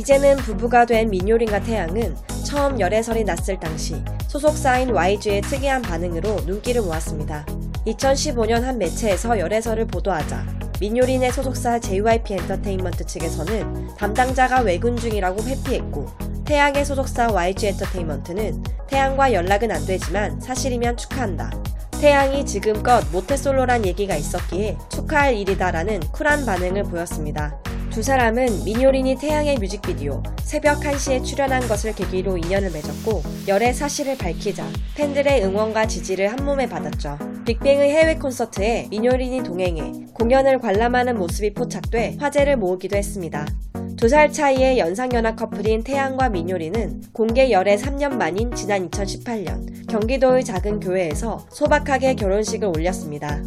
이제는 부부가 된 민효린과 태양은 처음 열애설이 났을 당시 소속사인 YG의 특이한 반응으로 눈길을 모았습니다. 2015년 한 매체에서 열애설을 보도하자 민효린의 소속사 JYP 엔터테인먼트 측에서는 담당자가 외근 중이라고 회피했고 태양의 소속사 YG 엔터테인먼트는 태양과 연락은 안 되지만 사실이면 축하한다. 태양이 지금껏 모태솔로란 얘기가 있었기에 축하할 일이다라는 쿨한 반응을 보였습니다. 두 사람은 민효린이 태양의 뮤직비디오 새벽 1시에 출연한 것을 계기로 인연을 맺었고 열애 사실을 밝히자 팬들의 응원과 지지를 한몸에 받았죠. 빅뱅의 해외 콘서트에 민효린이 동행해 공연을 관람하는 모습이 포착돼 화제를 모으기도 했습니다. 두살 차이의 연상연하 커플인 태양과 민효린은 공개 열애 3년 만인 지난 2018년 경기도의 작은 교회에서 소박하게 결혼식을 올렸습니다.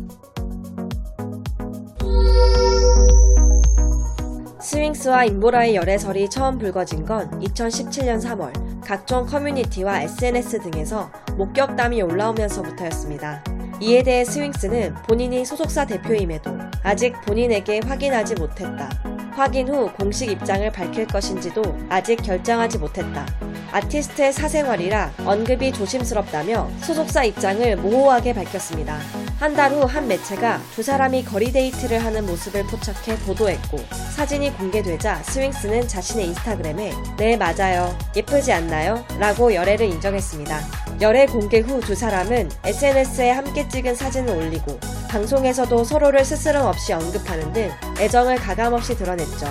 스윙스와 임보라의 열애설이 처음 불거진 건 2017년 3월 각종 커뮤니티와 SNS 등에서 목격담이 올라오면서부터였습니다. 이에 대해 스윙스는 본인이 소속사 대표임에도 아직 본인에게 확인하지 못했다. 확인 후 공식 입장을 밝힐 것인지도 아직 결정하지 못했다. 아티스트의 사생활이라 언급이 조심스럽다며 소속사 입장을 모호하게 밝혔습니다. 한 달 후 한 매체가 두 사람이 거리 데이트를 하는 모습을 포착해 보도했고 사진이 공개되자 스윙스는 자신의 인스타그램에 네 맞아요 예쁘지 않나요? 라고 열애를 인정했습니다. 열애 공개 후 두 사람은 SNS에 함께 찍은 사진을 올리고 방송에서도 서로를 스스럼 없이 언급하는 등 애정을 가감없이 드러냈죠.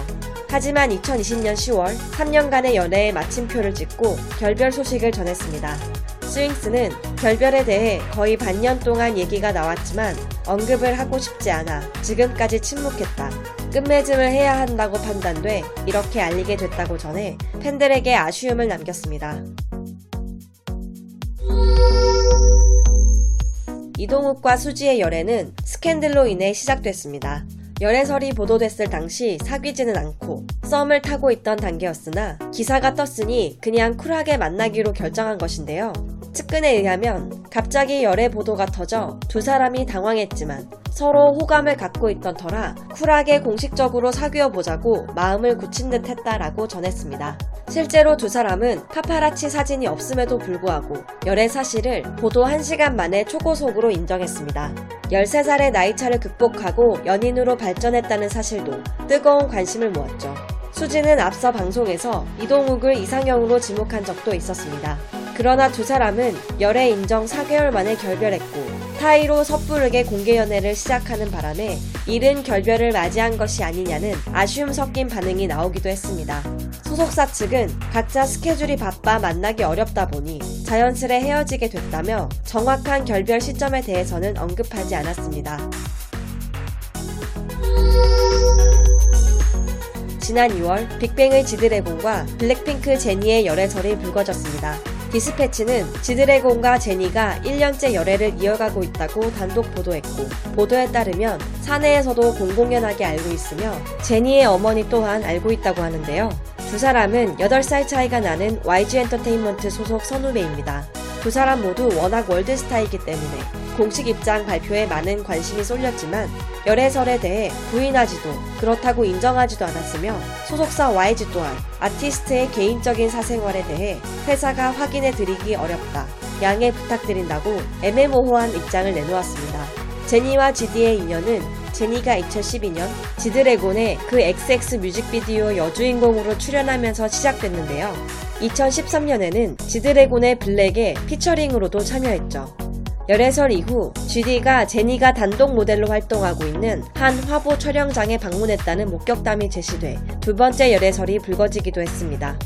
하지만 2020년 10월 3년간의 연애에 마침표를 찍고 결별 소식을 전했습니다. 스윙스는 결별에 대해 거의 반년 동안 얘기가 나왔지만 언급을 하고 싶지 않아 지금까지 침묵했다. 끝맺음을 해야 한다고 판단돼 이렇게 알리게 됐다고 전해 팬들에게 아쉬움을 남겼습니다. 이동욱과 수지의 열애는 스캔들로 인해 시작됐습니다. 열애설이 보도됐을 당시 사귀지는 않고 썸을 타고 있던 단계였으나 기사가 떴으니 그냥 쿨하게 만나기로 결정한 것인데요. 측근에 의하면 갑자기 열애 보도가 터져 두 사람이 당황했지만 서로 호감을 갖고 있던 터라 쿨하게 공식적으로 사귀어 보자고 마음을 굳힌 듯 했다라고 전했습니다. 실제로 두 사람은 파파라치 사진이 없음에도 불구하고 열애 사실을 보도 1시간 만에 초고속으로 인정했습니다. 13살의 나이차를 극복하고 연인으로 발전했다는 사실도 뜨거운 관심을 모았죠. 수지는 앞서 방송에서 이동욱을 이상형으로 지목한 적도 있었습니다. 그러나 두 사람은 열애 인정 4개월 만에 결별했고 타이로 섣부르게 공개 연애를 시작하는 바람에 이른 결별을 맞이한 것이 아니냐는 아쉬움 섞인 반응이 나오기도 했습니다. 소속사 측은 각자 스케줄이 바빠 만나기 어렵다 보니 자연스레 헤어지게 됐다며 정확한 결별 시점에 대해서는 언급하지 않았습니다. 지난 6월 빅뱅의 지드래곤과 블랙핑크 제니의 열애설이 불거졌습니다. 디스패치는 지드래곤과 제니가 1년째 열애를 이어가고 있다고 단독 보도했고 보도에 따르면 사내에서도 공공연하게 알고 있으며 제니의 어머니 또한 알고 있다고 하는데요. 두 사람은 8살 차이가 나는 YG 엔터테인먼트 소속 선후배입니다. 두 사람 모두 워낙 월드스타이기 때문에 공식 입장 발표에 많은 관심이 쏠렸지만 열애설에 대해 부인하지도 그렇다고 인정하지도 않았으며 소속사 YG 또한 아티스트의 개인적인 사생활에 대해 회사가 확인해 드리기 어렵다. 양해 부탁드린다고 애매모호한 입장을 내놓았습니다. 제니와 GD의 인연은 제니가 2012년 지드래곤의 그 XX 뮤직비디오 여주인공으로 출연하면서 시작됐는데요. 2013년에는 지드래곤의 블랙에 피처링으로도 참여했죠. 열애설 이후 GD가 제니가 단독 모델로 활동하고 있는 한 화보 촬영장에 방문했다는 목격담이 제시돼 두 번째 열애설이 불거지기도 했습니다.